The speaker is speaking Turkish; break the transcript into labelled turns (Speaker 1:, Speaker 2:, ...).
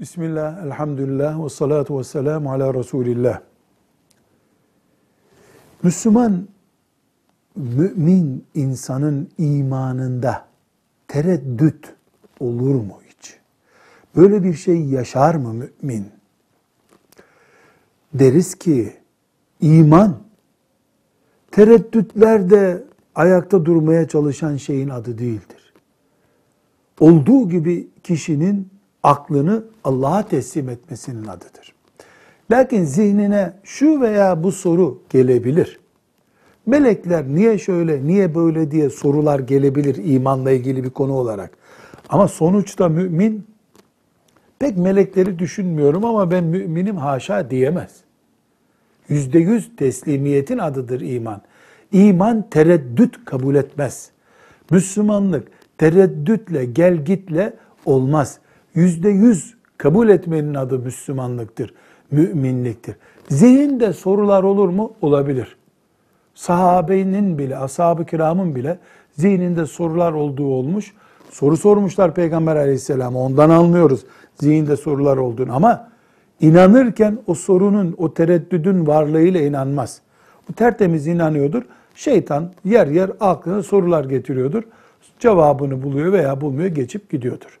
Speaker 1: Bismillah, elhamdülillah ve salatu ve selamu ala Resulillah. Müslüman, mümin insanın imanında tereddüt olur mu hiç? Böyle bir şey yaşar mı mümin? Deriz ki iman tereddütlerde ayakta durmaya çalışan şeyin adı değildir. Olduğu gibi kişinin aklını Allah'a teslim etmesinin adıdır. Lakin zihnine şu veya bu soru gelebilir. Melekler niye şöyle, niye böyle diye sorular gelebilir imanla ilgili bir konu olarak. Ama sonuçta mümin pek melekleri düşünmüyorum ama ben müminim haşa diyemez. Yüzde yüz teslimiyetin adıdır iman. İman tereddüt kabul etmez. Müslümanlık tereddütle gel gitle olmaz. Yüzde yüz kabul etmenin adı Müslümanlıktır, müminliktir. Zihinde sorular olur mu? Olabilir. Sahabenin bile, ashab-ı kiramın bile zihninde sorular olduğu olmuş. Soru sormuşlar Peygamber aleyhisselam'a. Ondan anlıyoruz zihinde sorular olduğunu. Ama inanırken o sorunun, o tereddüdün varlığıyla inanmaz. Bu tertemiz inanıyordur. Şeytan yer yer aklına sorular getiriyordur. Cevabını buluyor veya bulmuyor, geçip gidiyordur.